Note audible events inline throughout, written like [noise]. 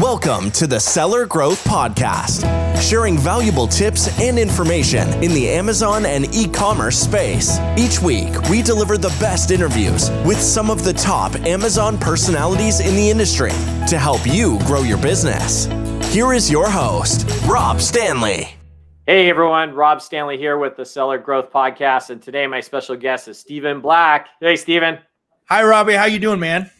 Welcome to the Seller Growth Podcast, sharing valuable tips and information in the Amazon and e commerce space. Each week, we deliver the best interviews with some of the top Amazon personalities in the industry to help you grow your business. Here is your host, Rob Stanley. Hey everyone, Rob Stanley here with the Seller Growth Podcast, and today my special guest is Stephen Black. Hey, Stephen. Hi, Robbie. How you doing, man?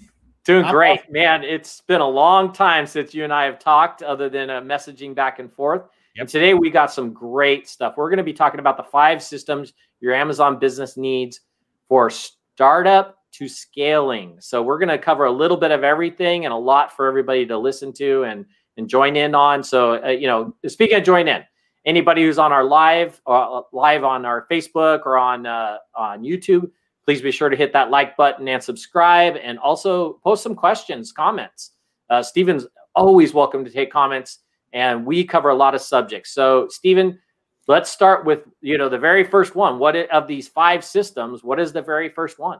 Doing great, awesome. man. It's been a long time since you and I have talked, other than uh, messaging back and forth. Yep. And today we got some great stuff. We're going to be talking about the five systems your Amazon business needs for startup to scaling. So we're going to cover a little bit of everything and a lot for everybody to listen to and and join in on. So uh, you know, speaking of join in, anybody who's on our live uh, live on our Facebook or on uh, on YouTube Please be sure to hit that like button and subscribe, and also post some questions, comments. Uh, Stephen's always welcome to take comments, and we cover a lot of subjects. So, Stephen, let's start with you know the very first one. What of these five systems? What is the very first one?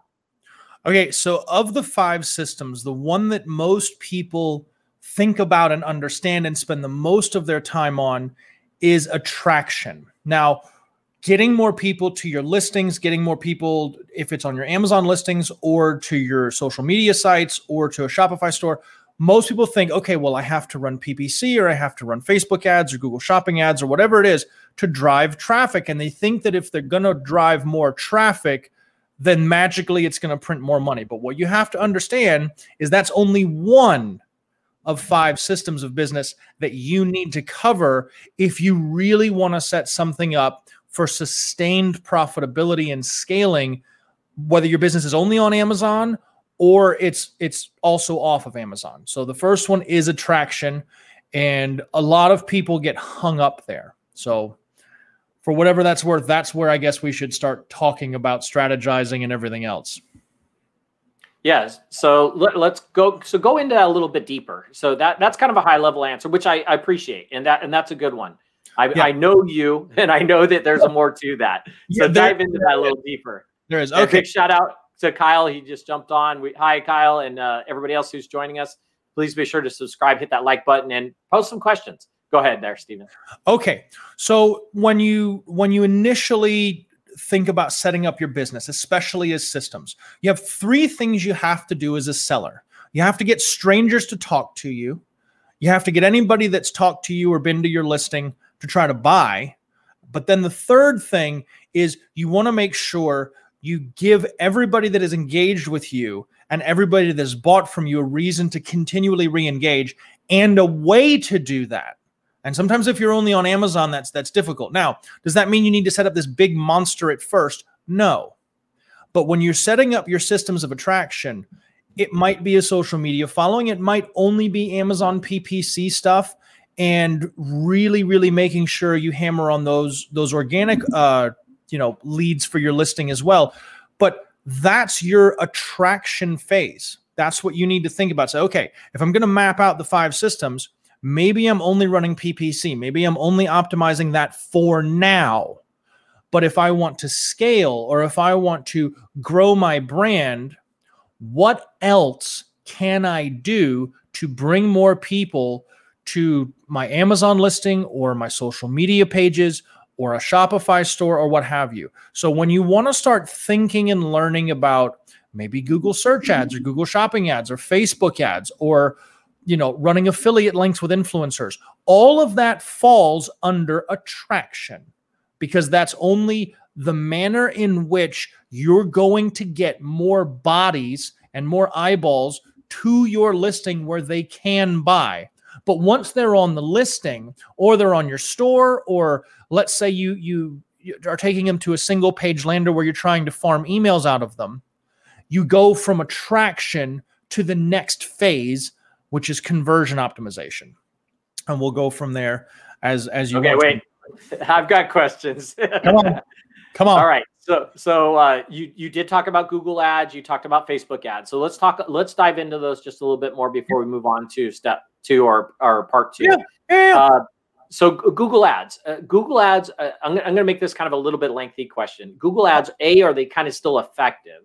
Okay, so of the five systems, the one that most people think about and understand and spend the most of their time on is attraction. Now, getting more people to your listings, getting more people, if it's on your Amazon listings or to your social media sites or to a Shopify store, most people think, okay, well, I have to run PPC or I have to run Facebook ads or Google Shopping ads or whatever it is to drive traffic. And they think that if they're going to drive more traffic, then magically it's going to print more money. But what you have to understand is that's only one of five systems of business that you need to cover if you really want to set something up for sustained profitability and scaling whether your business is only on Amazon or it's it's also off of Amazon. So the first one is attraction and a lot of people get hung up there. So for whatever that's worth, that's where I guess we should start talking about strategizing and everything else. Yes. So let, us go. So go into that a little bit deeper. So that that's kind of a high level answer, which I, I appreciate, and that and that's a good one. I, yeah. I know you, [laughs] and I know that there's [laughs] more to that. So yeah, there, dive into that a little deeper. There is. Okay. big shout out to Kyle. He just jumped on. We, hi, Kyle, and uh, everybody else who's joining us. Please be sure to subscribe, hit that like button, and post some questions. Go ahead, there, Stephen. Okay. So when you when you initially think about setting up your business, especially as systems, you have three things you have to do as a seller. You have to get strangers to talk to you. You have to get anybody that's talked to you or been to your listing to try to buy. But then the third thing is you want to make sure you give everybody that is engaged with you and everybody that has bought from you a reason to continually re-engage and a way to do that. And sometimes if you're only on Amazon, that's that's difficult. Now, does that mean you need to set up this big monster at first? No. But when you're setting up your systems of attraction, it might be a social media following. It might only be Amazon PPC stuff and really really making sure you hammer on those those organic uh you know leads for your listing as well. But that's your attraction phase. That's what you need to think about. Say okay if i'm going to map out the five systems maybe i'm only running ppc maybe i'm only optimizing that for now. But if i want to scale or if i want to grow my brand what else can i do to bring more people to my Amazon listing or my social media pages or a Shopify store or what have you. So when you want to start thinking and learning about maybe Google search mm-hmm. ads or Google shopping ads or Facebook ads or you know running affiliate links with influencers, all of that falls under attraction because that's only the manner in which you're going to get more bodies and more eyeballs to your listing where they can buy. But once they're on the listing or they're on your store, or let's say you you, are taking them to a single page lander where you're trying to farm emails out of them, you go from attraction to the next phase, which is conversion optimization. And we'll go from there as as you Okay, wait. [laughs] I've got questions. Come on. Come on. All right. So so uh, you you did talk about Google ads, you talked about Facebook ads. So let's talk let's dive into those just a little bit more before we move on to step two or, or part two. Yeah. yeah. Uh, so Google Ads, uh, Google Ads. Uh, I'm, I'm going to make this kind of a little bit lengthy question. Google Ads, a are they kind of still effective?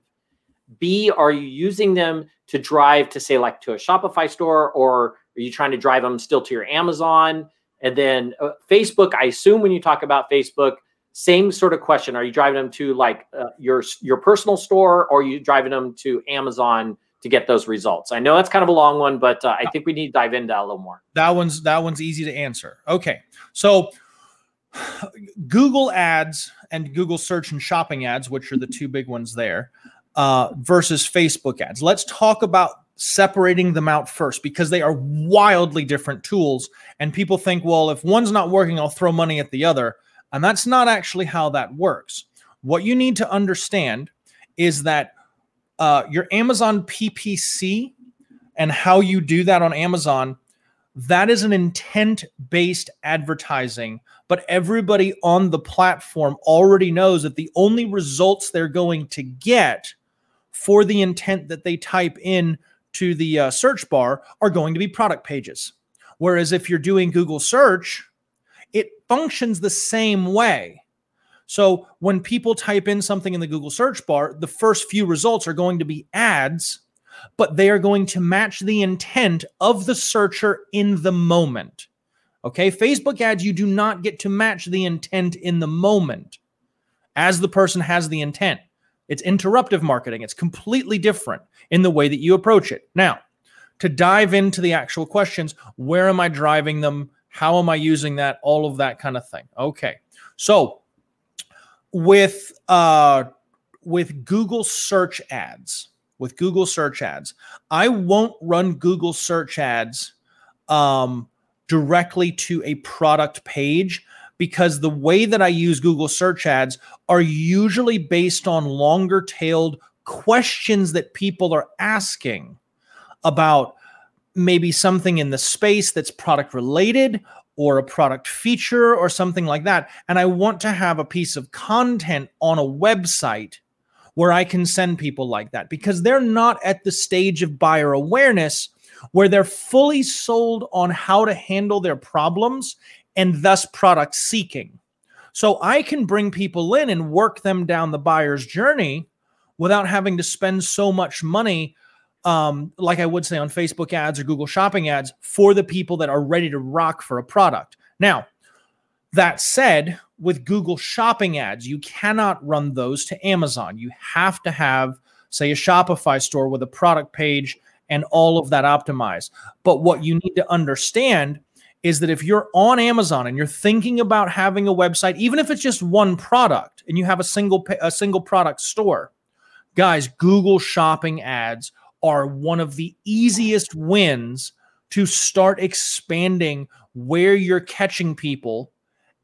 B are you using them to drive to say like to a Shopify store or Are you trying to drive them still to your Amazon? And then uh, Facebook, I assume when you talk about Facebook, same sort of question. Are you driving them to like uh, your your personal store, or are you driving them to Amazon to get those results? I know that's kind of a long one, but uh, I think we need to dive into that a little more. That one's that one's easy to answer. Okay, so Google ads and Google search and shopping ads, which are the two big ones there, uh, versus Facebook ads. Let's talk about separating them out first because they are wildly different tools. And people think, well, if one's not working, I'll throw money at the other. And that's not actually how that works. What you need to understand is that uh, your Amazon PPC and how you do that on Amazon, that is an intent based advertising. But everybody on the platform already knows that the only results they're going to get for the intent that they type in to the uh, search bar are going to be product pages. Whereas if you're doing Google search, functions the same way. So when people type in something in the Google search bar, the first few results are going to be ads, but they are going to match the intent of the searcher in the moment. Okay, Facebook ads, you do not get to match the intent in the moment as the person has the intent. It's interruptive marketing. It's completely different in the way that you approach it. Now, to dive into the actual questions, where am I driving them? How am I using that? All of that kind of thing. Okay. So, with uh with Google search ads, with Google search ads, I won't run Google search ads um directly to a product page because the way that I use Google search ads are usually based on longer tailed questions that people are asking about maybe something in the space that's product related or a product feature or something like that. And I want to have a piece of content on a website where I can send people like that because they're not at the stage of buyer awareness where they're fully sold on how to handle their problems and thus product seeking. So I can bring people in and work them down the buyer's journey without having to spend so much money, um, like I would say on Facebook ads or Google shopping ads for the people that are ready to rock for a product. Now, that said, with Google shopping ads, you cannot run those to Amazon. You have to have, say, a Shopify store with a product page and all of that optimized. But what you need to understand is that if you're on Amazon and you're thinking about having a website, even if it's just one product and you have a single a single product store, guys, Google Shopping ads are one of the easiest wins to start expanding where you're catching people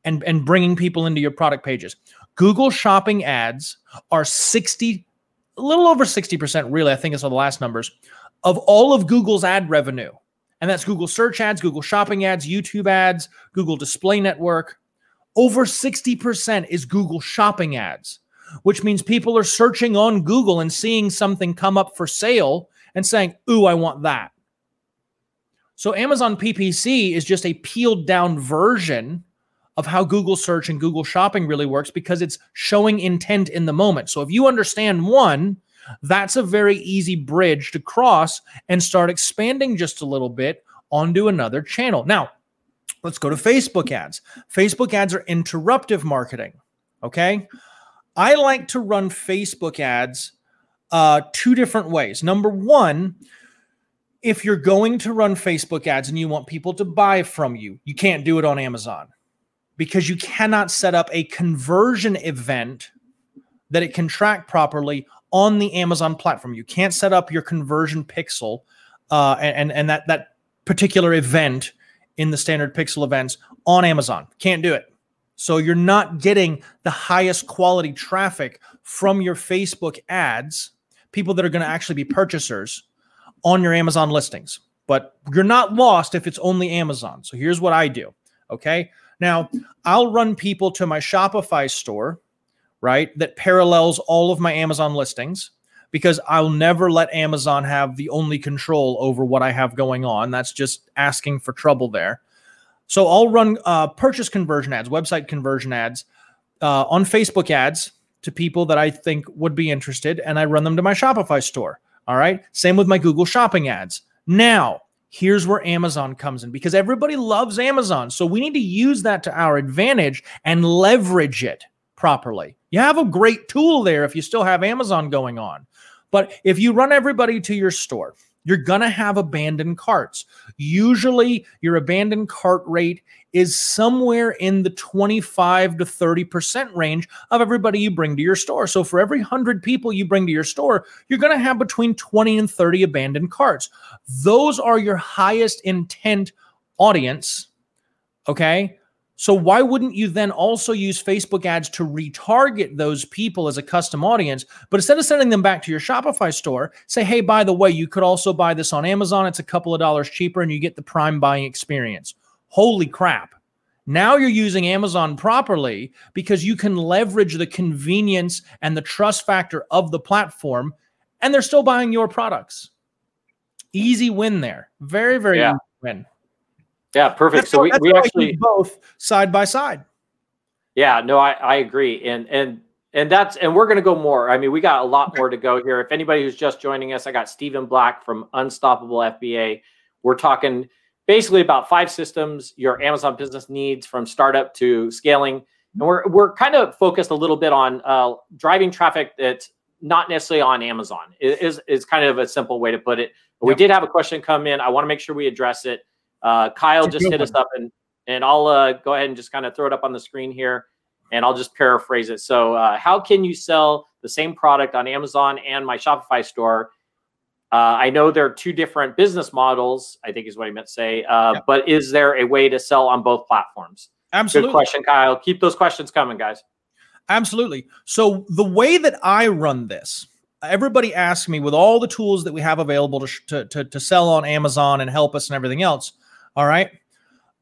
and and bringing people into your product pages. Google Shopping ads are 60 a little over 60% really, I think is the last numbers of all of Google's ad revenue and that's Google search ads, Google shopping ads, YouTube ads, Google display network. Over 60% is Google shopping ads, which means people are searching on Google and seeing something come up for sale and saying, Ooh, I want that. So Amazon PPC is just a peeled down version of how Google search and Google shopping really works because it's showing intent in the moment. So if you understand one, that's a very easy bridge to cross and start expanding just a little bit onto another channel. Now, let's go to Facebook ads. Facebook ads are interruptive marketing. Okay. I like to run Facebook ads uh, two different ways. Number one, if you're going to run Facebook ads and you want people to buy from you, you can't do it on Amazon because you cannot set up a conversion event that it can track properly on the Amazon platform. You can't set up your conversion pixel uh, and and that that particular event in the standard pixel events on Amazon. Can't do it. So you're not getting the highest quality traffic from your Facebook ads, people that are going to actually be purchasers on your Amazon listings. But you're not lost if it's only Amazon. So here's what I do. Okay. Now I'll run people to my Shopify store right? That parallels all of my Amazon listings because I'll never let Amazon have the only control over what I have going on. That's just asking for trouble there. So I'll run uh, purchase conversion ads, website conversion ads uh, on Facebook ads to people that I think would be interested, and I run them to my Shopify store. All right. Same with my Google shopping ads. Now, Here's where Amazon comes in because everybody loves Amazon. So we need to use that to our advantage and leverage it properly. You have a great tool there if you still have Amazon going on. But if you run everybody to your store, you're going to have abandoned carts. Usually, your abandoned cart rate is somewhere in the 25 to 30% range of everybody you bring to your store. So, for every 100 people you bring to your store, you're going to have between 20 and 30 abandoned carts. Those are your highest intent audience. Okay. So why wouldn't you then also use Facebook ads to retarget those people as a custom audience? But instead of sending them back to your Shopify store, say, hey, by the way, you could also buy this on Amazon. It's a couple of dollars cheaper and you get the prime buying experience. Holy crap. Now you're using Amazon properly because you can leverage the convenience and the trust factor of the platform, and they're still buying your products. Easy win there. Very, very yeah. easy win. Yeah, perfect. That's so we, we actually both side by side. Yeah, no, I, I agree. And and and that's and we're gonna go more. I mean, we got a lot more to go here. If anybody who's just joining us, I got Stephen Black from Unstoppable FBA. We're talking basically about five systems your Amazon business needs from startup to scaling. And we're we're kind of focused a little bit on uh, driving traffic that's not necessarily on Amazon. It is is kind of a simple way to put it. But yep. we did have a question come in. I want to make sure we address it. Uh, Kyle just hit one. us up, and and I'll uh, go ahead and just kind of throw it up on the screen here, and I'll just paraphrase it. So, uh, how can you sell the same product on Amazon and my Shopify store? Uh, I know there are two different business models. I think is what he meant to say. Uh. But is there a way to sell on both platforms? Absolutely. Good question, Kyle. Keep those questions coming, guys. Absolutely. So the way that I run this, everybody asks me with all the tools that we have available to, to, to, to sell on Amazon and help us and everything else all right.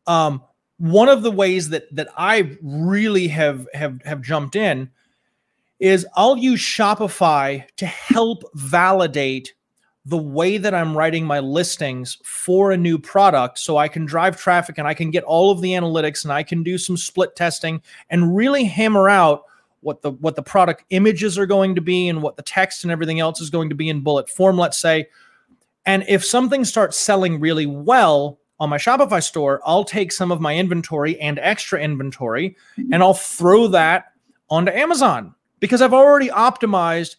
Um, one of the ways that that I really have have have jumped in is I'll use Shopify to help validate the way that I'm writing my listings for a new product so I can drive traffic and I can get all of the analytics and I can do some split testing and really hammer out what the what the product images are going to be and what the text and everything else is going to be in bullet form let's say. And if something starts selling really well on my Shopify store, I'll take some of my inventory and extra inventory and I'll throw that onto Amazon because I've already optimized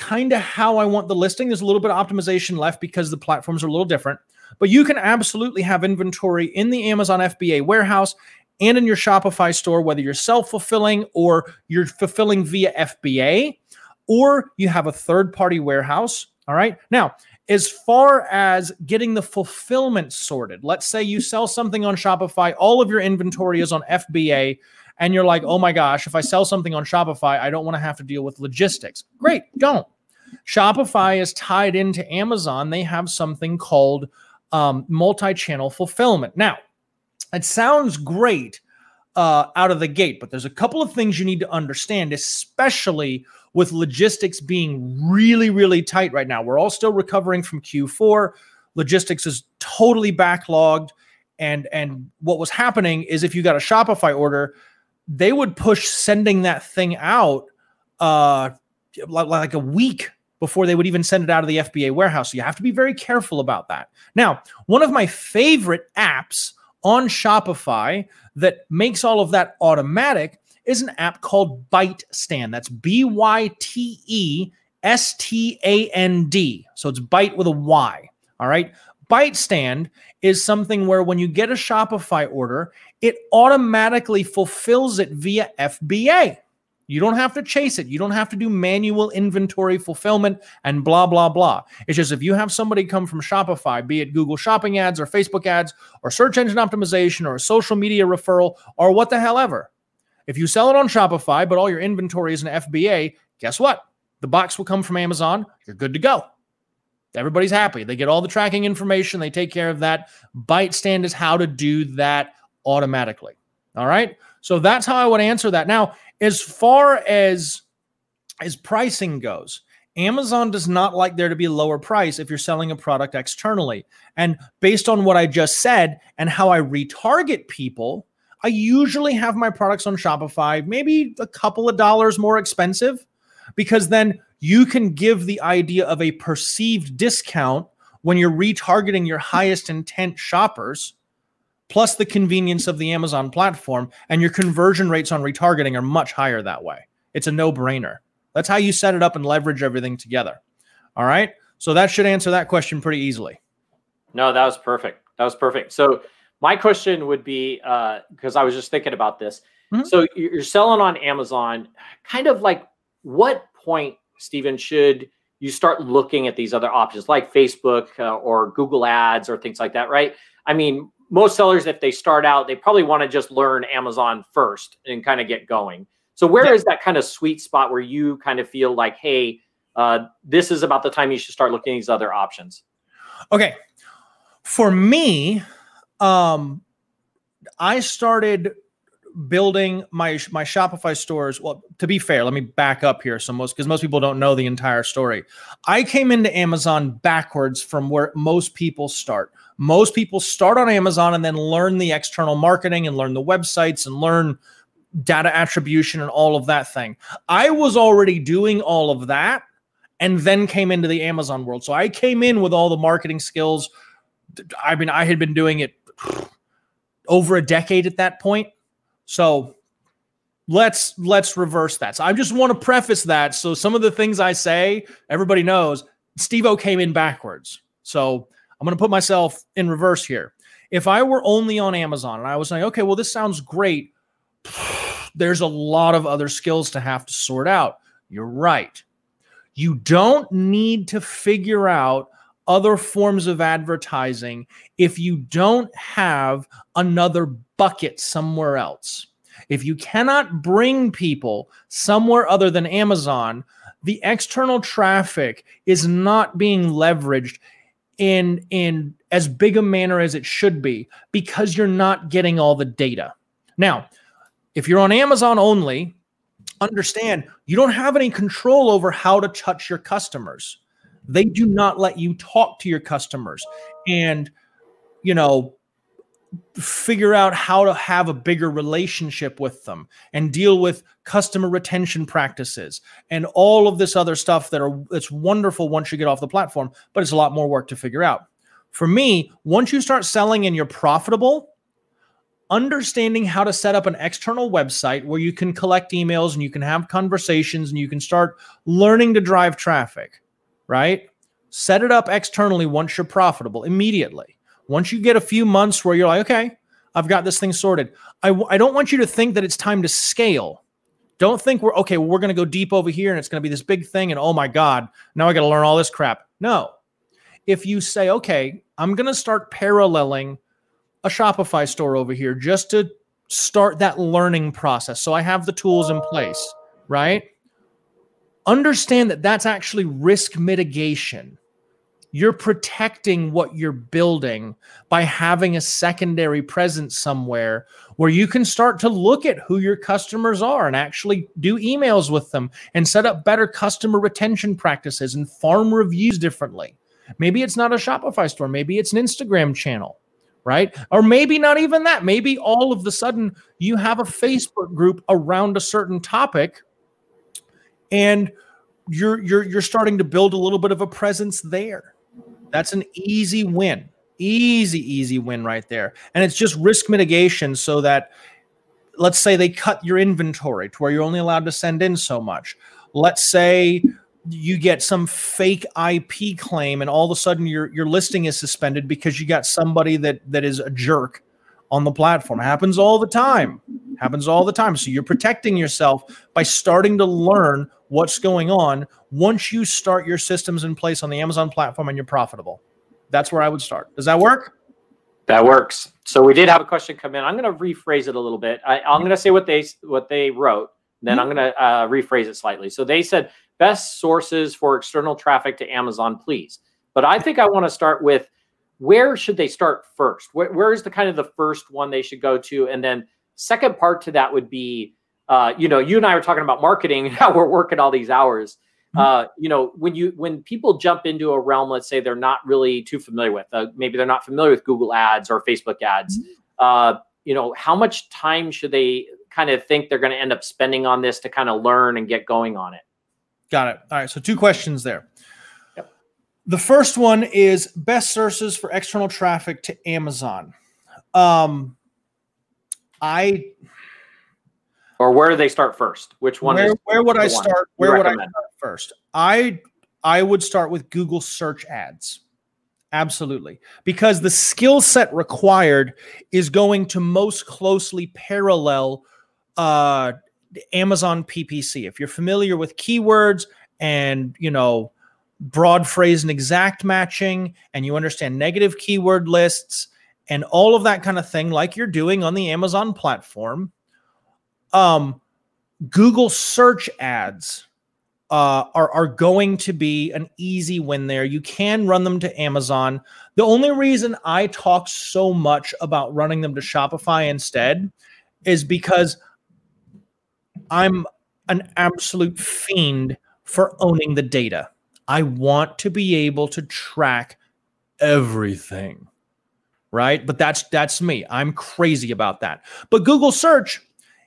kind of how I want the listing. There's a little bit of optimization left because the platforms are a little different, but you can absolutely have inventory in the Amazon FBA warehouse and in your Shopify store, whether you're self fulfilling or you're fulfilling via FBA or you have a third party warehouse. All right. Now, as far as getting the fulfillment sorted, let's say you sell something on Shopify, all of your inventory is on FBA, and you're like, oh my gosh, if I sell something on Shopify, I don't want to have to deal with logistics. Great, don't. Shopify is tied into Amazon. They have something called um, multi channel fulfillment. Now, it sounds great uh, out of the gate, but there's a couple of things you need to understand, especially with logistics being really, really tight right now. We're all still recovering from Q4. Logistics is totally backlogged. And, and what was happening is if you got a Shopify order, they would push sending that thing out uh, like, a week before they would even send it out of the FBA warehouse. So you have to be very careful about that. Now, one of my favorite apps on Shopify that makes all of that automatic is an app called Byte ByteStand. That's B Y T E S T A N D. So it's Byte with a Y. All right. ByteStand is something where when you get a Shopify order, it automatically fulfills it via FBA. You don't have to chase it. You don't have to do manual inventory fulfillment and blah, blah, blah. It's just if you have somebody come from Shopify, be it Google Shopping ads or Facebook ads or search engine optimization or a social media referral or what the hell ever, if you sell it on Shopify, but all your inventory is an FBA, guess what? The box will come from Amazon. You're good to go. Everybody's happy. They get all the tracking information, they take care of that. ByteStand is how to do that automatically. All right. So that's how I would answer that. Now, as far as as pricing goes, Amazon does not like there to be a lower price if you're selling a product externally. And based on what I just said and how I retarget people, I usually have my products on Shopify, maybe a couple of dollars more expensive, because then you can give the idea of a perceived discount when you're retargeting your highest intent shoppers plus the convenience of the Amazon platform and your conversion rates on retargeting are much higher that way. It's a no-brainer. That's how you set it up and leverage everything together. All right? So that should answer that question pretty easily. No, that was perfect. That was perfect. So my question would be because uh, I was just thinking about this. Mm-hmm. So you're selling on Amazon, kind of like what point, Stephen, should you start looking at these other options like Facebook uh, or Google Ads or things like that, right? I mean, most sellers, if they start out, they probably want to just learn Amazon first and kind of get going. So where yeah. is that kind of sweet spot where you kind of feel like, hey, uh, this is about the time you should start looking at these other options? Okay, for me, um, I started building my my Shopify stores. Well, to be fair, let me back up here. So most because most people don't know the entire story. I came into Amazon backwards from where most people start. Most people start on Amazon and then learn the external marketing and learn the websites and learn data attribution and all of that thing. I was already doing all of that and then came into the Amazon world. So I came in with all the marketing skills. I mean, I had been doing it over a decade at that point. So let's let's reverse that. So I just want to preface that so some of the things I say, everybody knows Steve O came in backwards. So I'm going to put myself in reverse here. If I were only on Amazon and I was like, okay, well, this sounds great, [sighs] there's a lot of other skills to have to sort out. You're right. You don't need to figure out other forms of advertising if you don't have another bucket somewhere else. If you cannot bring people somewhere other than Amazon, the external traffic is not being leveraged in in as big a manner as it should be because you're not getting all the data. Now, if you're on Amazon only, understand you don't have any control over how to touch your customers. They do not let you talk to your customers and, you know, figure out how to have a bigger relationship with them and deal with customer retention practices and all of this other stuff that are it's wonderful once you get off the platform but it's a lot more work to figure out for me once you start selling and you're profitable understanding how to set up an external website where you can collect emails and you can have conversations and you can start learning to drive traffic right? Set it up externally once you're profitable immediately. Once you get a few months where you're like, okay, I've got this thing sorted. I, I don't want you to think that it's time to scale. Don't think we're okay, well, we're going to go deep over here and it's going to be this big thing. And oh my God, now I got to learn all this crap. No. If you say, okay, I'm going to start paralleling a Shopify store over here just to start that learning process. So I have the tools in place, right? understand that that's actually risk mitigation. You're protecting what you're building by having a secondary presence somewhere where you can start to look at who your customers are and actually do emails with them and set up better customer retention practices and farm reviews differently. Maybe it's not a Shopify store, maybe it's an Instagram channel right? Or maybe not even that. Maybe all of the sudden you have a Facebook group around a certain topic and you're you're you're starting to build a little bit of a presence there. That's an easy win. Easy easy win right there. And it's just risk mitigation so that let's say they cut your inventory to where you're only allowed to send in so much. Let's say you get some fake IP claim and all of a sudden your your listing is suspended because you got somebody that that is a jerk on the platform. It happens all the time. Happens all the time. So you're protecting yourself by starting to learn what's going on once you start your systems in place on the Amazon platform and you're profitable. That's where I would start. Does that work? That works. So we did have a question come in. I'm going to rephrase it a little bit. I, am going to say what they what they wrote. Then mm-hmm. I'm going to uh, rephrase it slightly. So they said best sources for external traffic to Amazon, please. But I think I want to start with where should they start first? where, where is the kind of the first one they should go to? And then second part to that would be, uh, you know, you and I were talking about marketing [laughs] how we're working all these hours. Mm-hmm. Uh, you know, when you when people jump into a realm, let's say they're not really too familiar with, uh, maybe they're not familiar with Google Ads or Facebook Ads. Mm-hmm. Uh, you know, how much time should they kind of think they're going to end up spending on this to kind of learn and get going on it? Got it. All right. So two questions there yep. The first one is best sources for external traffic to Amazon. Um, I or where do they start first? Which one? Where, where would I start? Where would I start first? I I would start with Google search ads. Absolutely. Because the skill set required is going to most closely parallel uh, Amazon PPC. If you're familiar with keywords and, you know, broad phrase and exact matching, and you understand negative keyword lists and all of that kind of thing, like you're doing on the Amazon platform, um, Google search ads uh, are are going to be an easy win there. You can run them to Amazon. The only reason I talk so much about running them to Shopify instead is because I'm an absolute fiend for owning the data. I want to be able to track everything. Right? But that's that's me. I'm crazy about that. But Google search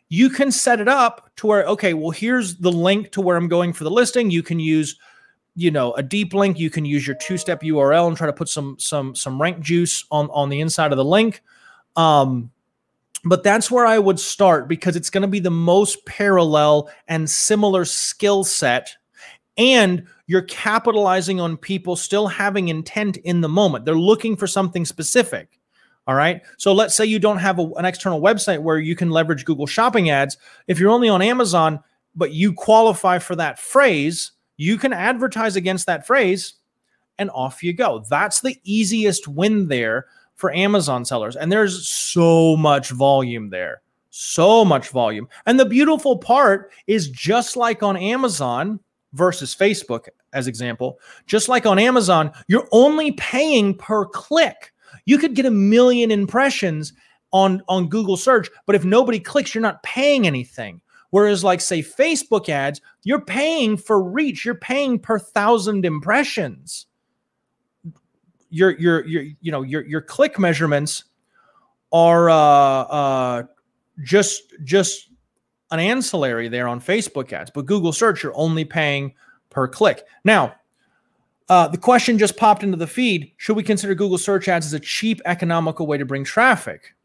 you can set it up to where okay well here's the link to where i'm going for the listing. You can use you know a deep link. You can use your two step url and try to put some some some rank juice on on the inside of the link. Um but that's where i would start because it's going to be the most parallel and similar skill set and you're capitalizing on people still having intent in the moment. They're looking for something specific all right. So let's say you don't have a, an external website where you can leverage Google Shopping ads. If you're only on Amazon, but you qualify for that phrase, you can advertise against that phrase and off you go. That's the easiest win there for Amazon sellers. And there's so much volume there. So much volume. And the beautiful part is just like on Amazon versus Facebook, as example, just like on Amazon, you're only paying per click. You could get a million impressions on on Google search, but if nobody clicks, you're not paying anything. Whereas, like say Facebook ads, you're paying for reach. You're paying per thousand impressions. Your your your you know your your click measurements are uh, uh, just just an ancillary there on Facebook ads, but Google search you're only paying per click. Now, uh, the question just popped into the feed Should we consider Google search ads as a cheap, economical way to bring traffic?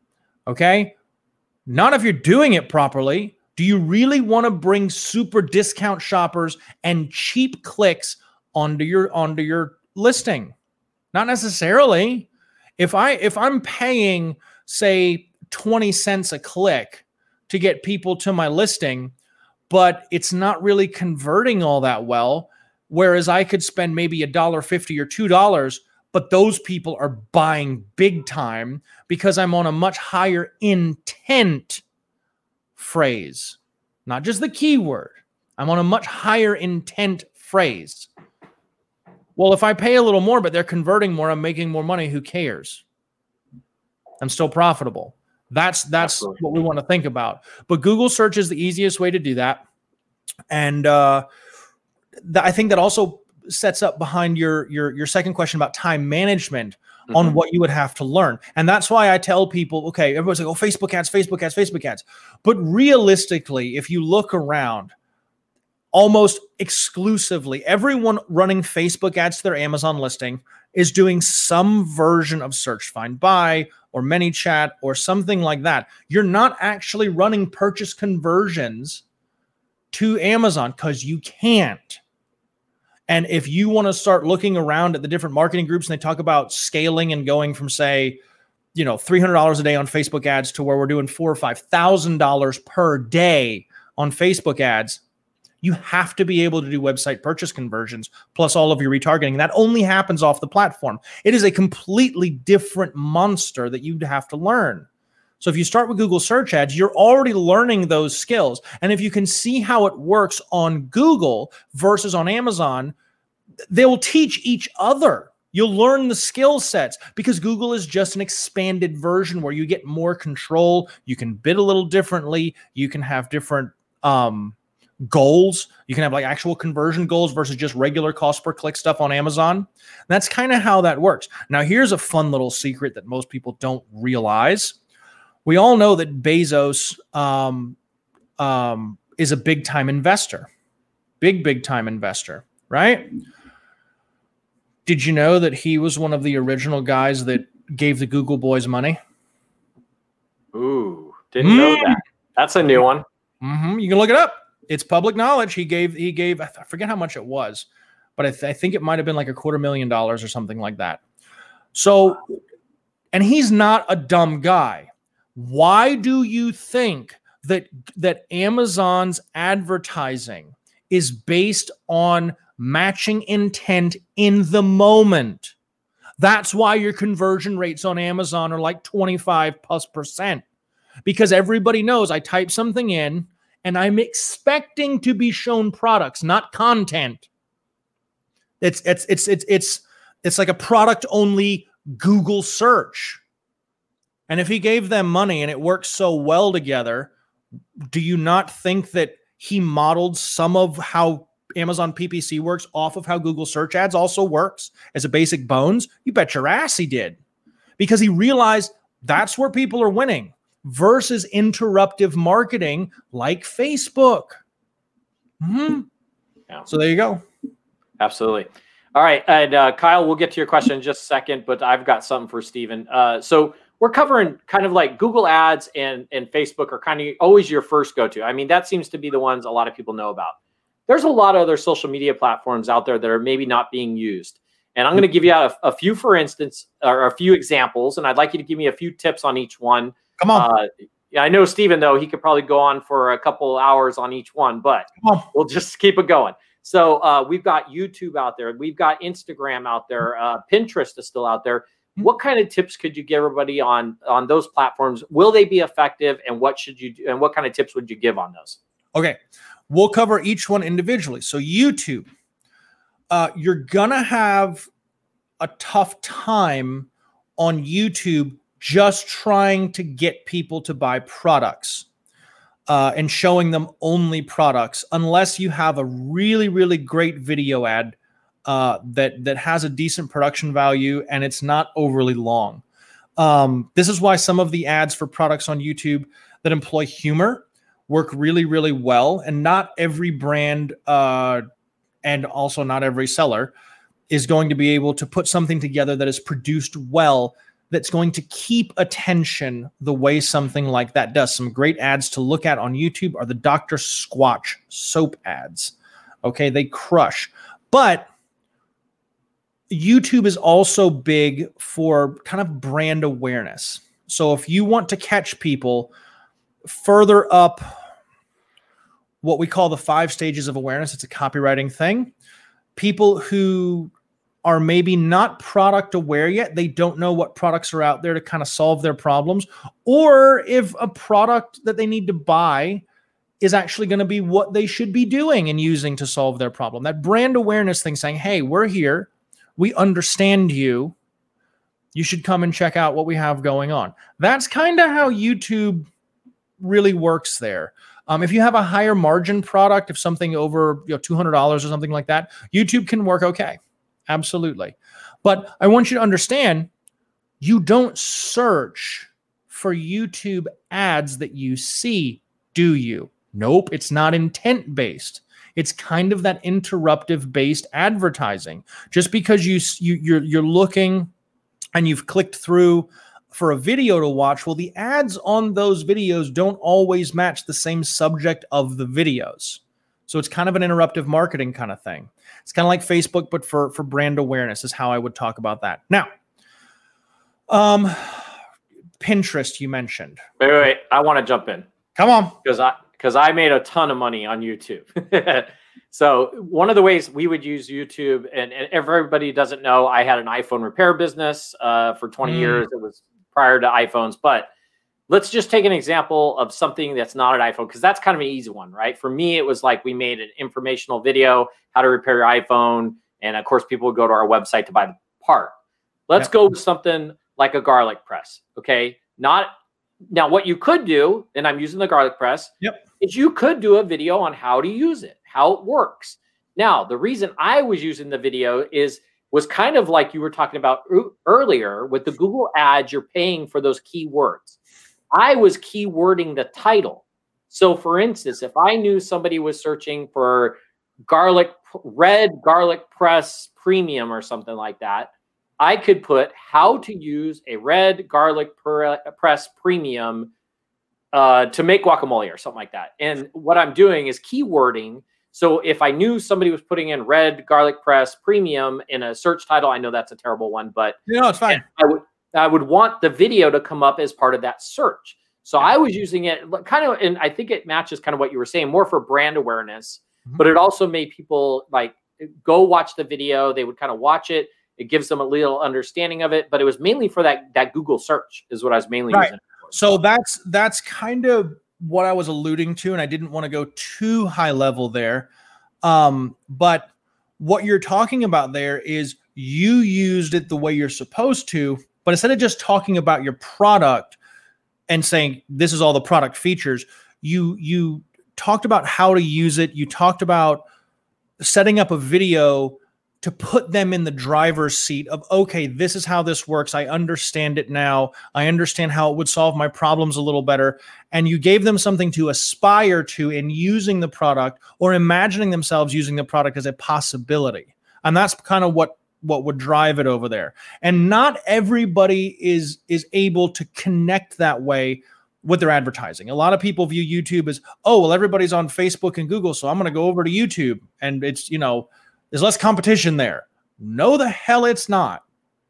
Okay. Not if you're doing it properly. Do you really want to bring super discount shoppers and cheap clicks onto your onto your listing? Not necessarily. If I if I'm paying say 20 cents a click to get people to my listing, but it's not really converting all that well, Whereas I could spend maybe a dollar fifty or two dollars, but those people are buying big time because I'm on a much higher intent phrase, not just the keyword. I'm on a much higher intent phrase. Well, if I pay a little more, but they're converting more, I'm making more money. Who cares? I'm still profitable. That's that's Absolutely. what we want to think about. But Google search is the easiest way to do that. And uh, that I think that also sets up behind your your your second question about time management mm-hmm. on what you would have to learn. And that's why I tell people, okay, everyone's like, oh, Facebook ads, Facebook ads, Facebook ads. But realistically, if you look around, almost exclusively everyone running Facebook ads to their Amazon listing is doing some version of search find buy or ManyChat or something like that. You're not actually running purchase conversions to Amazon because you can't. And if you want to start looking around at the different marketing groups and they talk about scaling and going from say, you know, three hundred dollars a day on Facebook ads to where we're doing four or five thousand dollars per day on Facebook ads, you have to be able to do website purchase conversions plus all of your retargeting. That only happens off the platform. It is a completely different monster that you'd have to learn. So if you start with Google search ads, you're already learning those skills. And if you can see how it works on Google versus on Amazon, they will teach each other. You'll learn the skill sets because Google is just an expanded version where you get more control. You can bid a little differently. You can have different um, goals. You can have like actual conversion goals versus just regular cost per click stuff on Amazon. That's kind of how that works. Now, here's a fun little secret that most people don't realize we all know that Bezos um, um, is a big time investor, big, big time investor, right? Did you know that he was one of the original guys that gave the Google boys money? Ooh, didn't mm. know that. That's a new one. Mm-hmm. You can look it up. It's public knowledge. He gave he gave I forget how much it was, but I, th- I think it might have been like a quarter million dollars or something like that. So, and he's not a dumb guy. Why do you think that that Amazon's advertising is based on matching intent in the moment? That's why your conversion rates on Amazon are like 25 plus percent because everybody knows I type something in and I'm expecting to be shown products, not content. It's it's it's it's it's it's like a product only Google search. And if he gave them money and it works so well together, do you not think that he modeled some of how Amazon PPC works off of how Google search ads also works as a basic bones? You bet your ass he did. Because he realized that's where people are winning versus interruptive marketing like Facebook. Mm-hmm. Yeah. So there you go. Absolutely. All right. And uh, Kyle, we'll get to your question in just a second, but I've got something for Stephen. Uh, so we're covering kind of like Google Ads and, and Facebook are kind of always your first go to. I mean, that seems to be the ones a lot of people know about. There's a lot of other social media platforms out there that are maybe not being used. And I'm going to give you a, a few, for instance, or a few examples, and I'd like you to give me a few tips on each one. Come on. Uh, yeah, I know Stephen though he could probably go on for a couple hours on each one, but we'll just keep it going. So uh, we've got YouTube out there, we've got Instagram out there, uh, Pinterest is still out there. Hmm. What kind of tips could you give everybody on on those platforms? Will they be effective, and what should you do? And what kind of tips would you give on those? Okay, we'll cover each one individually. So YouTube, uh, you're gonna have a tough time on YouTube just trying to get people to buy products uh, and showing them only products, unless you have a really, really great video ad uh, that that has a decent production value and it's not overly long. Um, this is why some of the ads for products on YouTube that employ humor work really, really well, and not every brand uh, and also not every seller is going to be able to put something together that is produced well that's going to keep attention the way something like that does. Some great ads to look at on YouTube are the Dr. Squatch soap ads. Okay, they crush. But YouTube is also big for kind of brand awareness. So if you want to catch people further up what we call the five stages of awareness, it's a copywriting thing. People who are maybe not product aware yet. They don't know what products are out there to kind of solve their problems. Or if a product that they need to buy is actually going to be what they should be doing and using to solve their problem. That brand awareness thing saying, hey, we're here. We understand you. You should come and check out what we have going on. That's kind of how YouTube really works there. Um, if you have a higher margin product, if something over you know, $200 or something like that, YouTube can work okay. Absolutely. But I want you to understand you don't search for YouTube ads that you see, do you? Nope, it's not intent based. It's kind of that interruptive based advertising. Just because you, you you're you're looking and you've clicked through for a video to watch, well the ads on those videos don't always match the same subject of the videos. So it's kind of an interruptive marketing kind of thing. It's kind of like Facebook, but for for brand awareness is how I would talk about that. Now, um, Pinterest you mentioned. Wait, wait, wait. I want to jump in. Come on, because I because I made a ton of money on YouTube. [laughs] so one of the ways we would use YouTube, and, and everybody doesn't know, I had an iPhone repair business uh, for 20 mm. years. It was prior to iPhones, but let's just take an example of something that's not an iPhone because that's kind of an easy one, right? For me, it was like we made an informational video how to repair your iPhone, and of course, people would go to our website to buy the part. Let's yep. go with something like a garlic press. Okay, not now. What you could do, and I'm using the garlic press. Yep. Is you could do a video on how to use it, how it works. Now, the reason I was using the video is was kind of like you were talking about earlier with the Google ads, you're paying for those keywords. I was keywording the title. So, for instance, if I knew somebody was searching for garlic red garlic press premium or something like that, I could put how to use a red garlic press premium uh, to make guacamole or something like that. And what I'm doing is keywording. So if I knew somebody was putting in red garlic press premium in a search title, I know that's a terrible one, but no, it's fine. I would I would want the video to come up as part of that search. So I was using it kind of, and I think it matches kind of what you were saying, more for brand awareness, mm-hmm. but it also made people like go watch the video. They would kind of watch it. It gives them a little understanding of it, but it was mainly for that that Google search is what I was mainly right. using. So that's that's kind of what I was alluding to, and I didn't want to go too high level there. Um, but what you're talking about there is you used it the way you're supposed to, but instead of just talking about your product and saying this is all the product features, you you talked about how to use it. You talked about setting up a video to put them in the driver's seat of okay this is how this works. I understand it now. I understand how it would solve my problems a little better. And you gave them something to aspire to in using the product or imagining themselves using the product as a possibility. And that's kind of what what would drive it over there. And not everybody is is able to connect that way with their advertising. A lot of people view youtube as oh well everybody's on facebook and google so i'm going to go over to youtube. And it's you know there's less competition there. No, the hell it's not.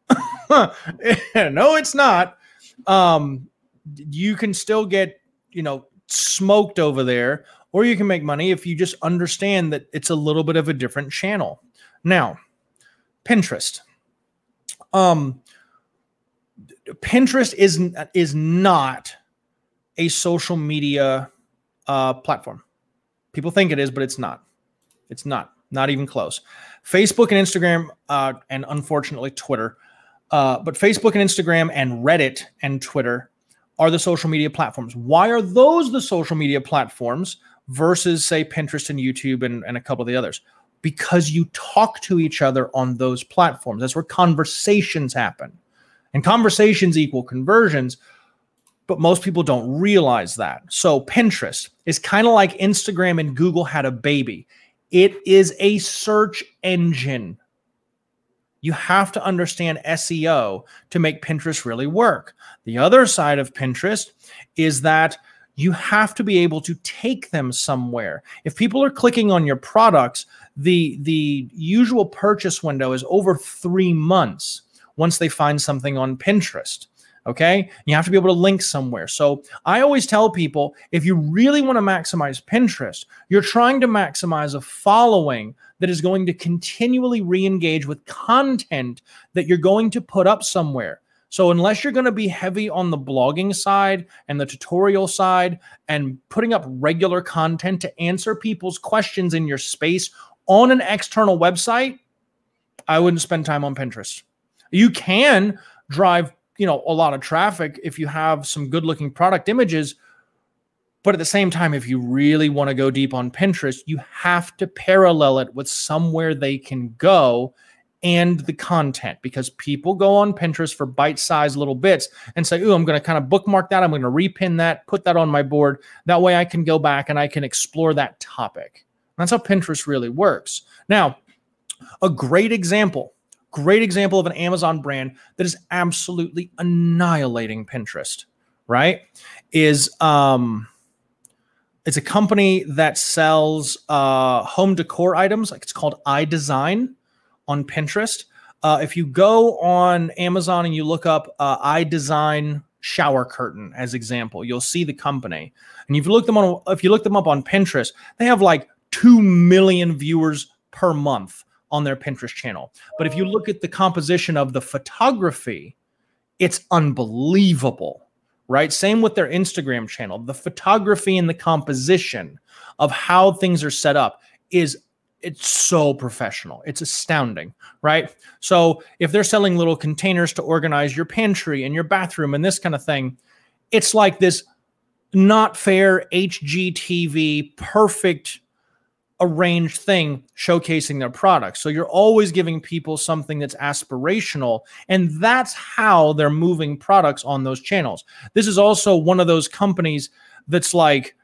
[laughs] no, it's not. Um, you can still get, you know, smoked over there, or you can make money if you just understand that it's a little bit of a different channel. Now, Pinterest. Um, Pinterest is is not a social media uh, platform. People think it is, but it's not. It's not. Not even close. Facebook and Instagram, uh, and unfortunately Twitter, uh, but Facebook and Instagram and Reddit and Twitter are the social media platforms. Why are those the social media platforms versus, say, Pinterest and YouTube and, and a couple of the others? Because you talk to each other on those platforms. That's where conversations happen. And conversations equal conversions, but most people don't realize that. So Pinterest is kind of like Instagram and Google had a baby. It is a search engine. You have to understand SEO to make Pinterest really work. The other side of Pinterest is that you have to be able to take them somewhere. If people are clicking on your products, the the usual purchase window is over 3 months once they find something on Pinterest. Okay. You have to be able to link somewhere. So I always tell people if you really want to maximize Pinterest, you're trying to maximize a following that is going to continually re engage with content that you're going to put up somewhere. So, unless you're going to be heavy on the blogging side and the tutorial side and putting up regular content to answer people's questions in your space on an external website, I wouldn't spend time on Pinterest. You can drive you know a lot of traffic if you have some good looking product images. But at the same time if you really want to go deep on pinterest you have to parallel it with somewhere they can go and the content because people go on pinterest for bite-sized little bits and say oh i'm going to kind of bookmark that i'm going to repin that put that on my board. That way i can go back and i can explore that topic. That's how pinterest really works. Now a great example great example of an Amazon brand that is absolutely annihilating Pinterest, right? Is um it's a company that sells uh home decor items, like it's called iDesign on Pinterest. Uh, if you go on Amazon and you look up uh, iDesign shower curtain as example, you'll see the company. And if you look them on if you look them up on Pinterest, they have like 2 million viewers per month on their Pinterest channel. But if you look at the composition of the photography, it's unbelievable, right? Same with their Instagram channel. The photography and the composition of how things are set up is it's so professional. It's astounding, right? So if they're selling little containers to organize your pantry and your bathroom and this kind of thing, it's like this not fair HGTV perfect arranged thing showcasing their products. So you're always giving people something that's aspirational. And that's how they're moving products on those channels. This is also one of those companies that's like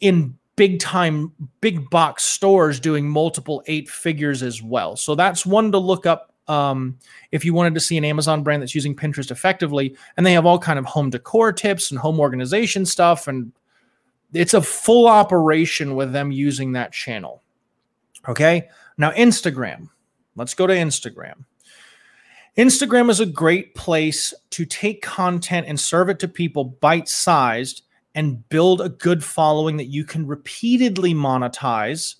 in big time, big box stores doing multiple eight figures as well. So that's one to look up um, if you wanted to see an Amazon brand that's using Pinterest effectively. And they have all kind of home decor tips and home organization stuff. And it's a full operation with them using that channel. Okay. Now, Instagram. Let's go to Instagram. Instagram is a great place to take content and serve it to people bite sized and build a good following that you can repeatedly monetize.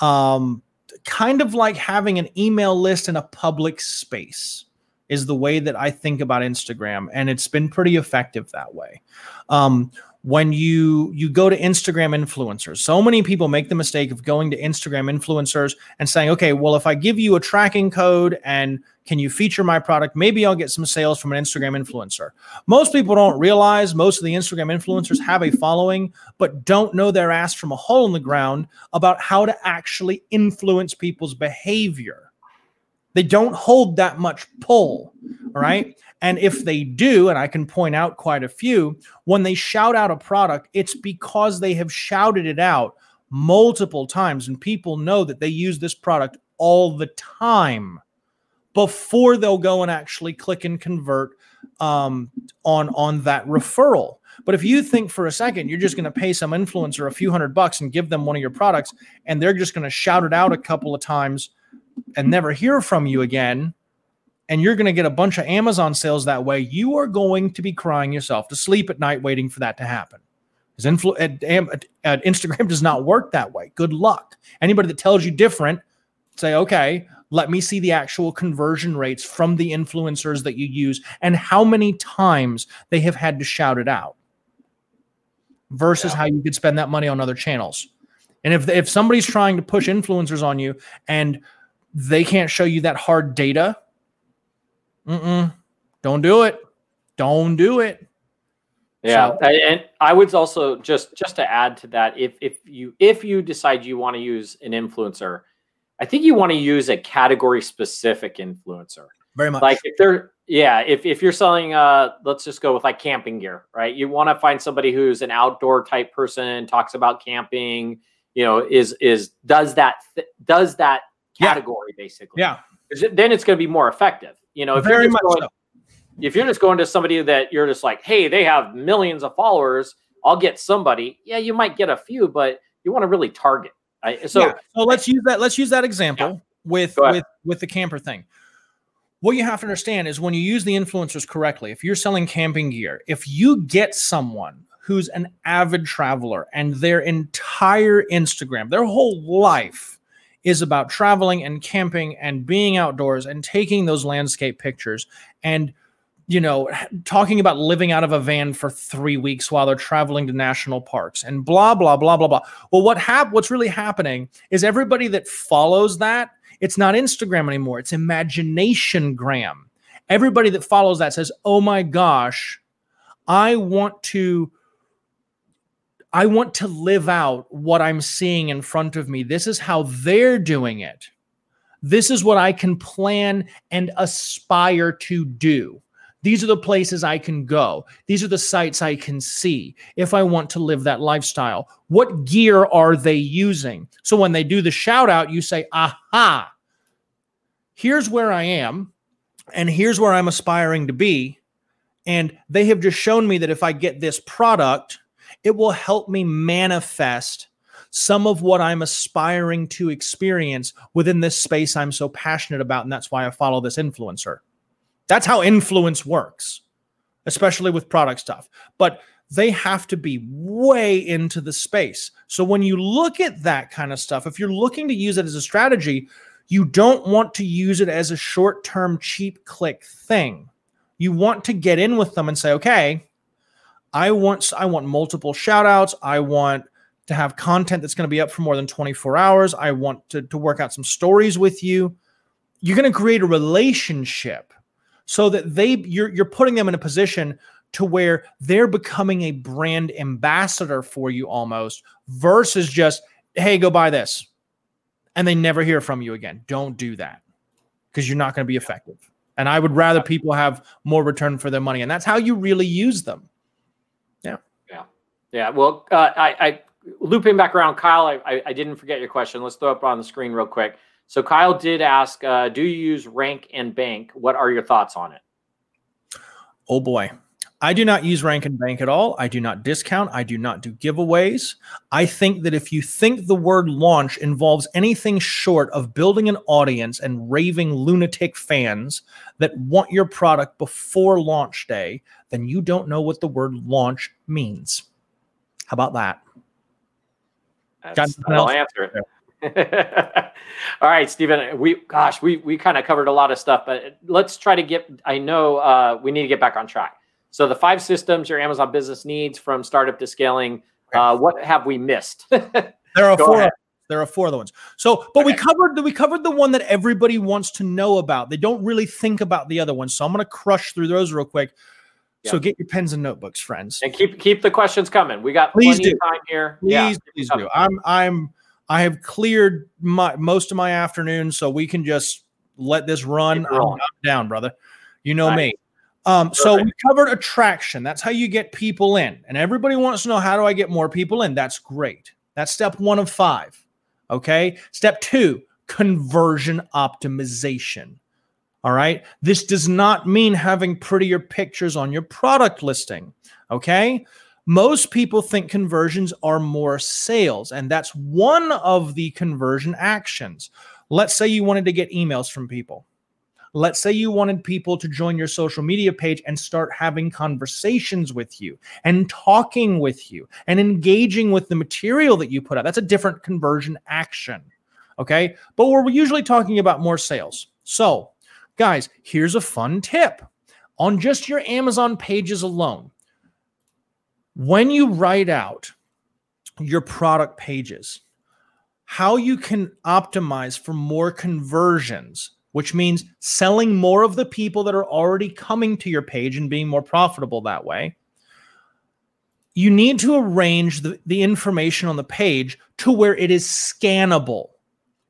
Um, kind of like having an email list in a public space is the way that I think about Instagram, and it's been pretty effective that way. Um, when you you go to Instagram influencers. So many people make the mistake of going to Instagram influencers and saying, "Okay, well if I give you a tracking code and can you feature my product, maybe I'll get some sales from an Instagram influencer." Most people don't realize most of the Instagram influencers have a following but don't know their ass from a hole in the ground about how to actually influence people's behavior. They don't hold that much pull, right? And if they do, and I can point out quite a few, when they shout out a product, it's because they have shouted it out multiple times and people know that they use this product all the time before they'll go and actually click and convert um, on on that referral. But if you think for a second you're just going to pay some influencer a few hundred bucks and give them one of your products, and they're just going to shout it out a couple of times and never hear from you again, and you're going to get a bunch of Amazon sales that way, you are going to be crying yourself to sleep at night waiting for that to happen. Because influ- at, at, at Instagram [laughs] does not work that way. Good luck. Anybody that tells you different, say, okay, let me see the actual conversion rates from the influencers that you use and how many times they have had to shout it out versus yeah. how you could spend that money on other channels. And if if somebody's trying to push influencers on you and they can't show you that hard data Mm-mm. Don't do it. Don't do it. Yeah, so. and I would also just just to add to that, if if you if you decide you want to use an influencer, I think you want to use a category specific influencer. Very much. Like if they're yeah, if if you're selling uh let's just go with like camping gear, right? You want to find somebody who's an outdoor type person, talks about camping, you know, is is does that th- does that category yeah. basically. Yeah. Then it's going to be more effective. You know, if Very you're much going, so. if you're just going to somebody that you're just like, hey, they have millions of followers, I'll get somebody. Yeah, you might get a few, but you want to really target. Right? So, yeah. so let's use that. Let's use that example yeah. with with with the camper thing. What you have to understand is when you use the influencers correctly, if you're selling camping gear, if you get someone who's an avid traveler and their entire Instagram, their whole life is about traveling and camping and being outdoors and taking those landscape pictures and you know talking about living out of a van for 3 weeks while they're traveling to national parks and blah blah blah blah blah. Well what hap- what's really happening is everybody that follows that it's not Instagram anymore. It's imagination gram. Everybody that follows that says oh my gosh I want to I want to live out what I'm seeing in front of me. This is how they're doing it. This is what I can plan and aspire to do. These are the places I can go. These are the sites I can see if I want to live that lifestyle. What gear are they using? So when they do the shout out, you say, aha, here's where I am, and here's where I'm aspiring to be. And they have just shown me that if I get this product, it will help me manifest some of what I'm aspiring to experience within this space I'm so passionate about. And that's why I follow this influencer. That's how influence works, especially with product stuff. But they have to be way into the space. So when you look at that kind of stuff, if you're looking to use it as a strategy, you don't want to use it as a short term, cheap click thing. You want to get in with them and say, okay, I want I want multiple shout outs. I want to have content that's going to be up for more than 24 hours. I want to, to work out some stories with you. You're going to create a relationship so that they you're you're putting them in a position to where they're becoming a brand ambassador for you almost versus just hey go buy this and they never hear from you again. Don't do that because you're not going to be effective. And I would rather people have more return for their money and that's how you really use them. Yeah. Well, uh, I, I looping back around, Kyle, I, I, I, didn't forget your question. Let's throw up on the screen real quick. So Kyle did ask, uh, do you use rank and bank? What are your thoughts on it? Oh boy. I do not use rank and bank at all. I do not discount. I do not do giveaways. I think that if you think the word launch involves anything short of building an audience and raving lunatic fans that want your product before launch day, then you don't know what the word launch means. How about that? That's, I'll answer it. [laughs] All right, Stephen. We gosh, we we kind of covered a lot of stuff, but let's try to get. I know uh, we need to get back on track. So the five systems your Amazon business needs from startup to scaling. Uh, what have we missed? [laughs] there are Go four. Ahead. There are four other ones. So, but okay. we covered the we covered the one that everybody wants to know about. They don't really think about the other ones. So I'm going to crush through those real quick. So get your pens and notebooks, friends, and keep keep the questions coming. We got please plenty do. of time here. Please, yeah, please do. I'm I'm I have cleared my most of my afternoon, so we can just let this run. I'm down, brother. You know nice. me. Um, so we covered attraction. That's how you get people in, and everybody wants to know how do I get more people in. That's great. That's step one of five. Okay. Step two, conversion optimization. All right. This does not mean having prettier pictures on your product listing. Okay. Most people think conversions are more sales, and that's one of the conversion actions. Let's say you wanted to get emails from people. Let's say you wanted people to join your social media page and start having conversations with you and talking with you and engaging with the material that you put out. That's a different conversion action. Okay. But we're usually talking about more sales. So, Guys, here's a fun tip on just your Amazon pages alone. When you write out your product pages, how you can optimize for more conversions, which means selling more of the people that are already coming to your page and being more profitable that way. You need to arrange the, the information on the page to where it is scannable.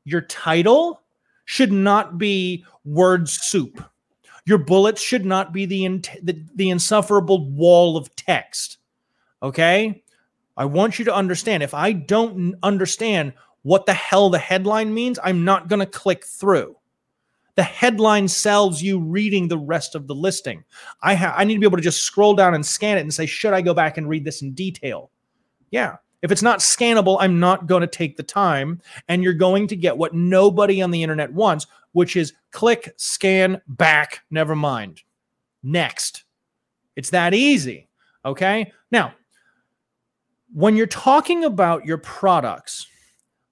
Your title should not be word soup. Your bullets should not be the, in- the, the insufferable wall of text. Okay? I want you to understand if I don't understand what the hell the headline means, I'm not going to click through. The headline sells you reading the rest of the listing. I ha- I need to be able to just scroll down and scan it and say, should I go back and read this in detail? Yeah. If it's not scannable, I'm not going to take the time. And you're going to get what nobody on the internet wants, which is click, scan, back, never mind. Next. It's that easy. Okay. Now, when you're talking about your products,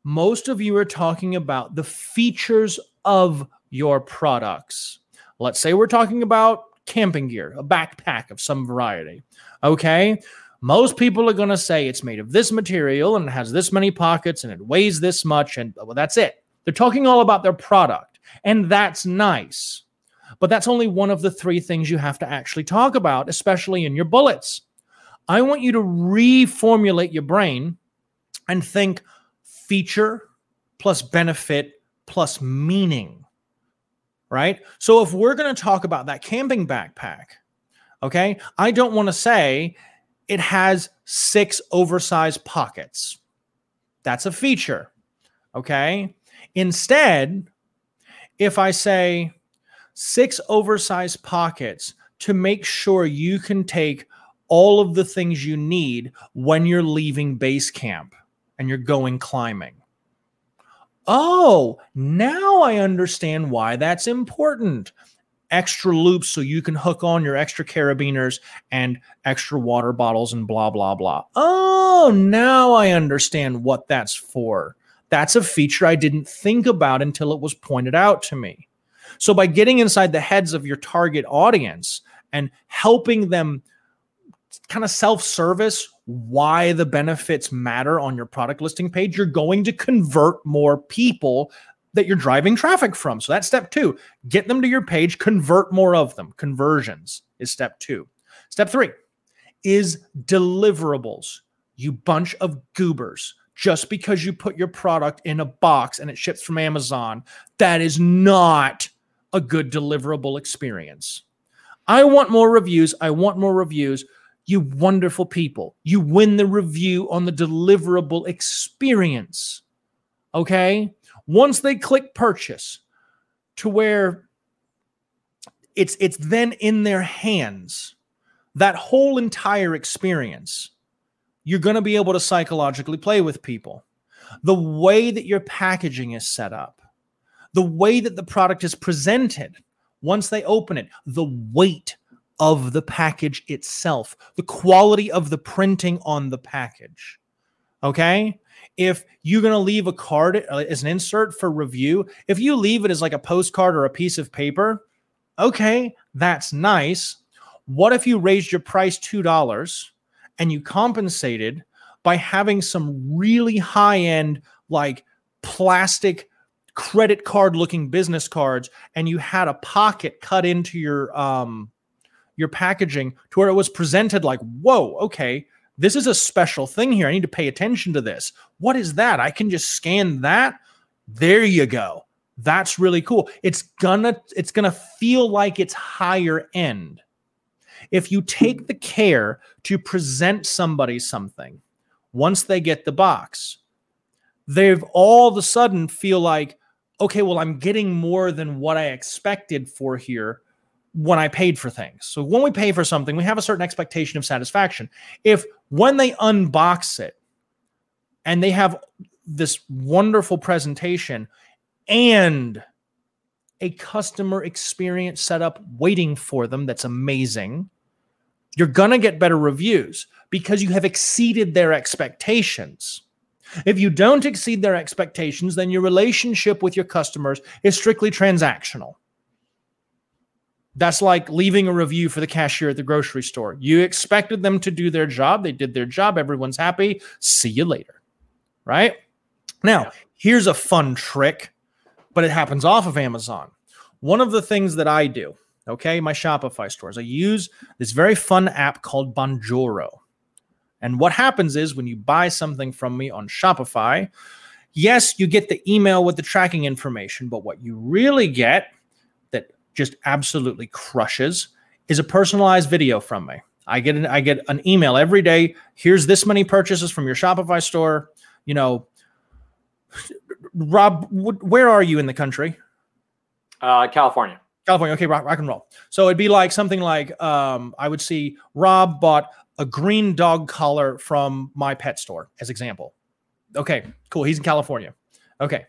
most of you are talking about the features of your products. Let's say we're talking about camping gear, a backpack of some variety. Okay. Most people are going to say it's made of this material and it has this many pockets and it weighs this much. And well, that's it. They're talking all about their product. And that's nice. But that's only one of the three things you have to actually talk about, especially in your bullets. I want you to reformulate your brain and think feature plus benefit plus meaning. Right? So if we're going to talk about that camping backpack, okay, I don't want to say it has six oversized pockets. That's a feature. Okay. Instead, if I say six oversized pockets to make sure you can take all of the things you need when you're leaving base camp and you're going climbing. Oh, now I understand why that's important extra loops so you can hook on your extra carabiners and extra water bottles and blah, blah, blah. Oh, now I understand what that's for. That's a feature I didn't think about until it was pointed out to me. So, by getting inside the heads of your target audience and helping them kind of self service why the benefits matter on your product listing page, you're going to convert more people that you're driving traffic from. So that's step two. Get them to your page, convert more of them. Conversions is step two. Step three is deliverables. You bunch of goobers. Just because you put your product in a box and it ships from Amazon, that is not a good deliverable experience. I want more reviews. I want more reviews. you wonderful people. You win the review on the deliverable experience. Okay? Once they click purchase to where it's it's then in their hands. That whole entire experience, you're going to be able to psychologically play with people. The way that your packaging is set up, the way that the product is presented once they open it, the weight of the package itself, the quality of the printing on the package. Okay? If you're going to leave a card uh, as an insert for review, if you leave it as like a postcard or a piece of paper, okay, that's nice. What if you raised your price $2 and you compensated by having some really high end, like plastic credit card looking business cards and you had a pocket cut into your um your packaging to where it was presented like whoa okay this is a special thing here. I need to pay attention to this. What is that? I can just scan that. There you go. That's really cool. It's gonna it's gonna feel like it's higher end. If you take the care to present somebody something once they get the box they've all of a sudden feel like okay well i'm getting more than what i expected for here when I paid for things. So when we pay for something, we have a certain expectation of satisfaction. If when they unbox it and they have this wonderful presentation and a customer experience set up waiting for them that's amazing, you're going to get better reviews because you have exceeded their expectations. If you don't exceed their expectations, then your relationship with your customers is strictly transactional. That's like leaving a review for the cashier at the grocery store. You expected them to do their job. They did their job. Everyone's happy. See you later. Right? Now, here's a fun trick, but it happens off of Amazon. One of the things that I do, okay, my Shopify stores, I use this very fun app called Bonjoro. And what happens is when you buy something from me on Shopify, yes, you get the email with the tracking information, but what you really get just absolutely crushes is a personalized video from me. I get an I get an email every day. Here's this many purchases from your Shopify store. You know, Rob, where are you in the country? Uh, California. California. Okay, rock, rock and roll. So it'd be like something like um, I would see Rob bought a green dog collar from my pet store, as example. Okay, cool. He's in California. Okay.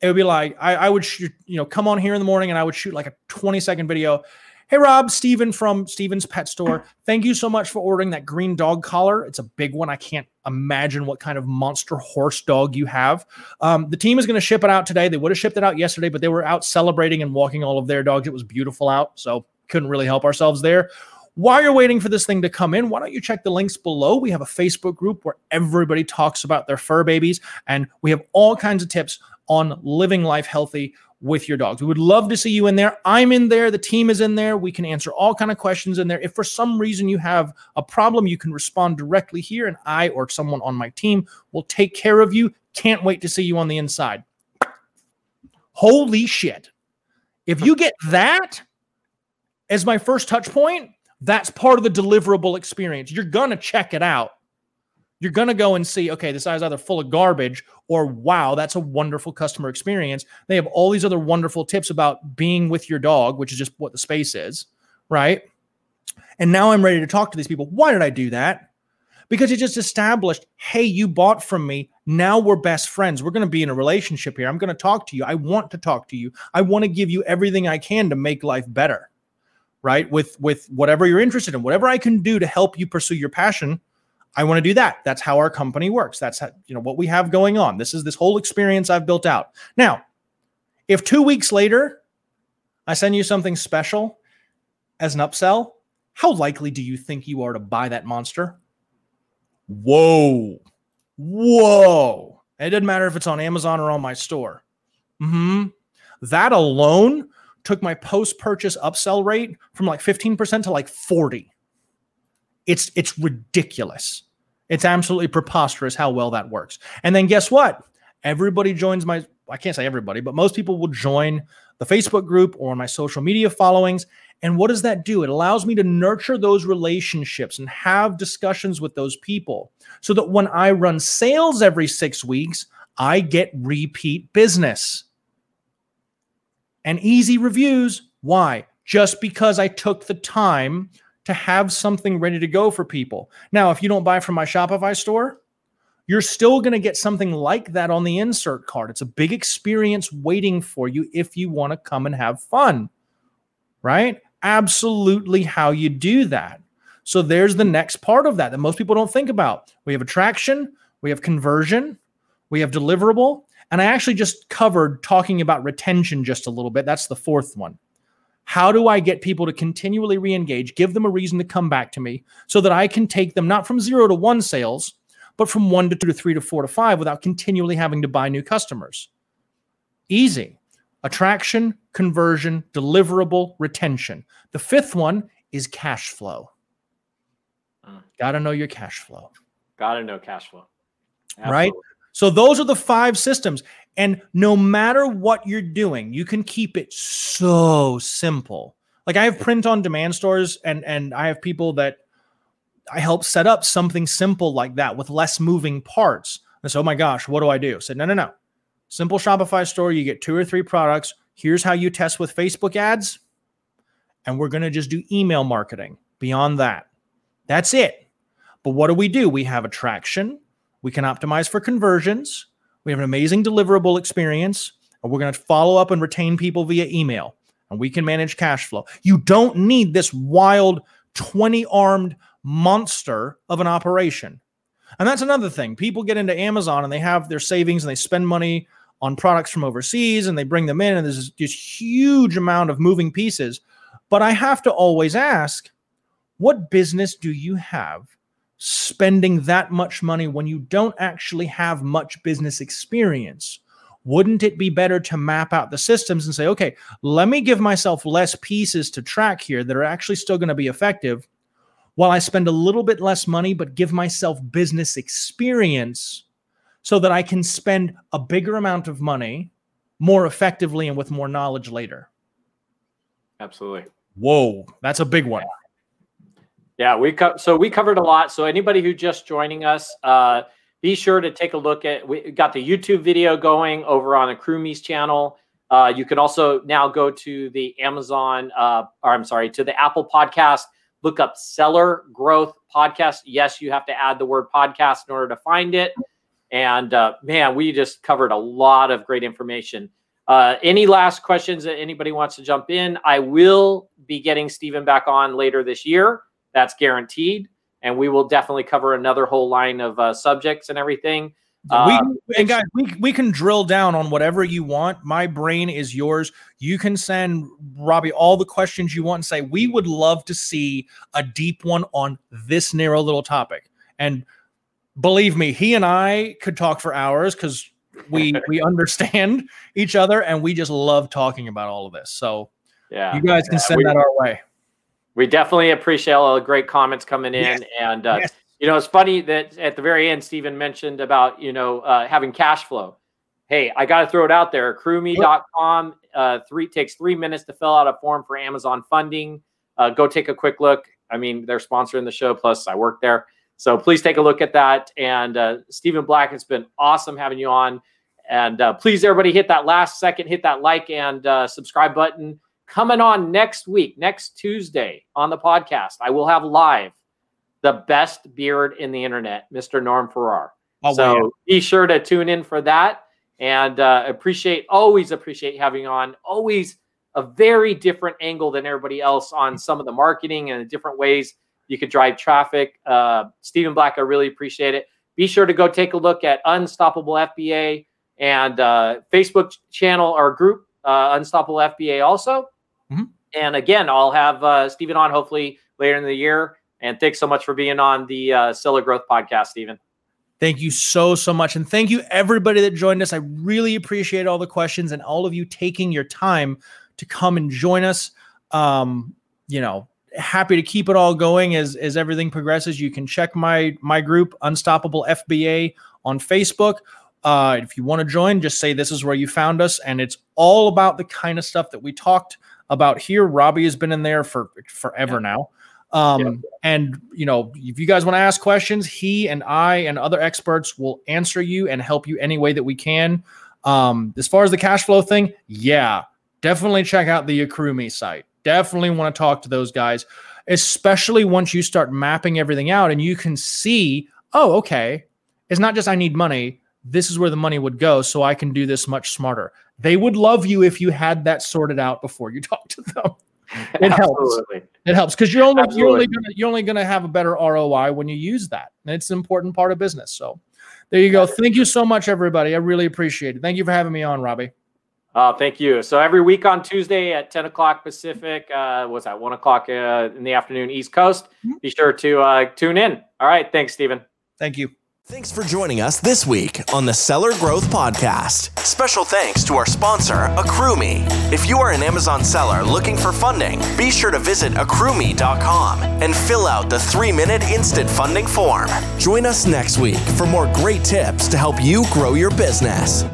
It would be like I, I would shoot, you know, come on here in the morning and I would shoot like a 20 second video. Hey Rob, Steven from Steven's Pet Store. Thank you so much for ordering that green dog collar. It's a big one. I can't imagine what kind of monster horse dog you have. Um, the team is going to ship it out today. They would have shipped it out yesterday, but they were out celebrating and walking all of their dogs. It was beautiful out, so couldn't really help ourselves there. While you're waiting for this thing to come in, why don't you check the links below? We have a Facebook group where everybody talks about their fur babies, and we have all kinds of tips on living life healthy with your dogs. We would love to see you in there. I'm in there. The team is in there. We can answer all kind of questions in there. If for some reason you have a problem, you can respond directly here, and I or someone on my team will take care of you. Can't wait to see you on the inside. Holy shit. If you get that as my first touch point, that's part of the deliverable experience. You're going to check it out. You're going to go and see, okay, this is either full of garbage or wow, that's a wonderful customer experience. They have all these other wonderful tips about being with your dog, which is just what the space is, right? And now I'm ready to talk to these people. Why did I do that? Because it just established, hey, you bought from me. Now we're best friends. We're going to be in a relationship here. I'm going to talk to you. I want to talk to you. I want to give you everything I can to make life better right? With with whatever you're interested in, whatever I can do to help you pursue your passion, I want to do that. That's how our company works. That's how, you know what we have going on. This is this whole experience I've built out. Now, if 2 weeks later I send you something special as an upsell, how likely do you think you are to buy that monster? Whoa. Whoa. It doesn't matter if it's on Amazon or on my store. Mhm. That alone took my post purchase upsell rate from like 15% to like 40. It's it's ridiculous. It's absolutely preposterous how well that works. And then guess what? Everybody joins my I can't say everybody, but most people will join the Facebook group or my social media followings And what does that do? It allows me to nurture those relationships and have discussions with those people so that when I run sales every six weeks, I get repeat business. And easy reviews. Why? Just because I took the time to have something ready to go for people. Now, if you don't buy from my Shopify store, you're still going to get something like that on the insert card. It's a big experience waiting for you if you want to come and have fun, right? absolutely how you do that. So there's the next part of that that most people don't think about. We have attraction, we have conversion, we have deliverable, and I actually just covered talking about retention just a little bit. That's the fourth one. How do I get people to continually re-engage, give them a reason to come back to me so that I can take them not from 0 to 1 sales, but from 1 to 2 to 3 to 4 to 5 without continually having to buy new customers? Easy attraction, conversion, deliverable, retention. The fifth one is cash flow. Mm. Got to know your cash flow. Got to know cash flow. Absolutely. Right? So those are the five systems. And no matter what you're doing, you can keep it so simple. Like I have print on demand stores and and I have people that I help set up something simple like that with less moving parts. And so, oh my gosh, what do I do? I said, no, no, no. Simple Shopify store, you get two or three products. Here's how you test with Facebook ads. And we're going to just do email marketing beyond that. That's it. But what do we do? We have attraction. We can optimize for conversions. We have an amazing deliverable experience. And we're going to follow up and retain people via email. And we can manage cash flow. You don't need this wild 20 armed monster of an operation. And that's another thing. People get into Amazon and they have their savings and they spend money on products from overseas and they bring them in and there's this huge amount of moving pieces but i have to always ask what business do you have spending that much money when you don't actually have much business experience wouldn't it be better to map out the systems and say okay let me give myself less pieces to track here that are actually still going to be effective while i spend a little bit less money but give myself business experience so that I can spend a bigger amount of money more effectively and with more knowledge later. Absolutely. Whoa, that's a big one. Yeah, we co- so we covered a lot. So anybody who just joining us, uh, be sure to take a look at. We got the YouTube video going over on the AccrueMe's channel. Uh, you can also now go to the Amazon, uh, or I'm sorry, to the Apple Podcast. Look up Seller Growth Podcast. Yes, you have to add the word podcast in order to find it. And uh, man, we just covered a lot of great information. Uh, any last questions that anybody wants to jump in? I will be getting Stephen back on later this year. That's guaranteed. And we will definitely cover another whole line of uh, subjects and everything. Uh, we, and guys, we, we can drill down on whatever you want. My brain is yours. You can send Robbie all the questions you want and say, we would love to see a deep one on this narrow little topic. And believe me, he and I could talk for hours because we [laughs] we understand each other and we just love talking about all of this. So yeah, you guys can yeah, send we, that our way. We definitely appreciate all the great comments coming in, yes. and uh, yes. you know it's funny that at the very end, Stephen mentioned about you know uh, having cash flow. Hey, I got to throw it out there. Accrueme.com uh, three takes three minutes to fill out a form for Amazon funding. Uh, go take a quick look. I mean, they're sponsoring the show. Plus, I work there. So please take a look at that. And uh, Stephen Black, it's been awesome having you on. And uh, please, everybody, hit that last second, hit that like and uh, subscribe button. Coming on next week, next Tuesday on the podcast, I will have live the best beard in the internet, Mr. Norm Farrar. Oh, so wow. be sure to tune in for that. And uh, appreciate, always appreciate having on. Always a very different angle than everybody else on some of the marketing and the different ways you could drive traffic. Uh, Stephen Black, I really appreciate it. Be sure to go take a look at Unstoppable FBA and uh, Facebook channel or group, uh, Unstoppable FBA also. Mm-hmm. And again, I'll have uh, Stephen on hopefully later in the year. And thanks so much for being on the uh, Seller Growth Podcast, Stephen. Thank you so, so much. And thank you, everybody that joined us. I really appreciate all the questions and all of you taking your time to come and join us. Um, you know, happy to keep it all going as as everything progresses. You can check my my group Unstoppable FBA on Facebook. Uh, if you want to join, just say this is where you found us, and it's all about the kind of stuff that we talked about here. Robbie has been in there for forever yeah. now. Um, yeah. And you know, if you guys want to ask questions, he and I and other experts will answer you and help you any way that we can. Um, as far as the cash flow thing, yeah, definitely check out the AccrueMe site. Definitely want to talk to those guys, especially once you start mapping everything out and you can see, oh, okay, it's not just I need money. This is where the money would go, so I can do this much smarter. They would love you if you had that sorted out before you [laughs] talk to them. It helps. It helps because you're only Absolutely. you're only gonna you're only gonna have a better ROI when you use that, and it's an important part of business. So, there you go. Thank you so much, everybody. I really appreciate it. Thank you for having me on, Robbie. Oh, thank you. So every week on Tuesday at 10 o'clock Pacific, uh, what's that, 1 o'clock uh, in the afternoon East Coast, mm-hmm. be sure to uh, tune in. All right. Thanks, Stephen. Thank you. Thanks for joining us this week on the Seller Growth Podcast. Special thanks to our sponsor, AccrueMe. If you are an Amazon seller looking for funding, be sure to visit accrueme.com and fill out the three minute instant funding form. Join us next week for more great tips to help you grow your business.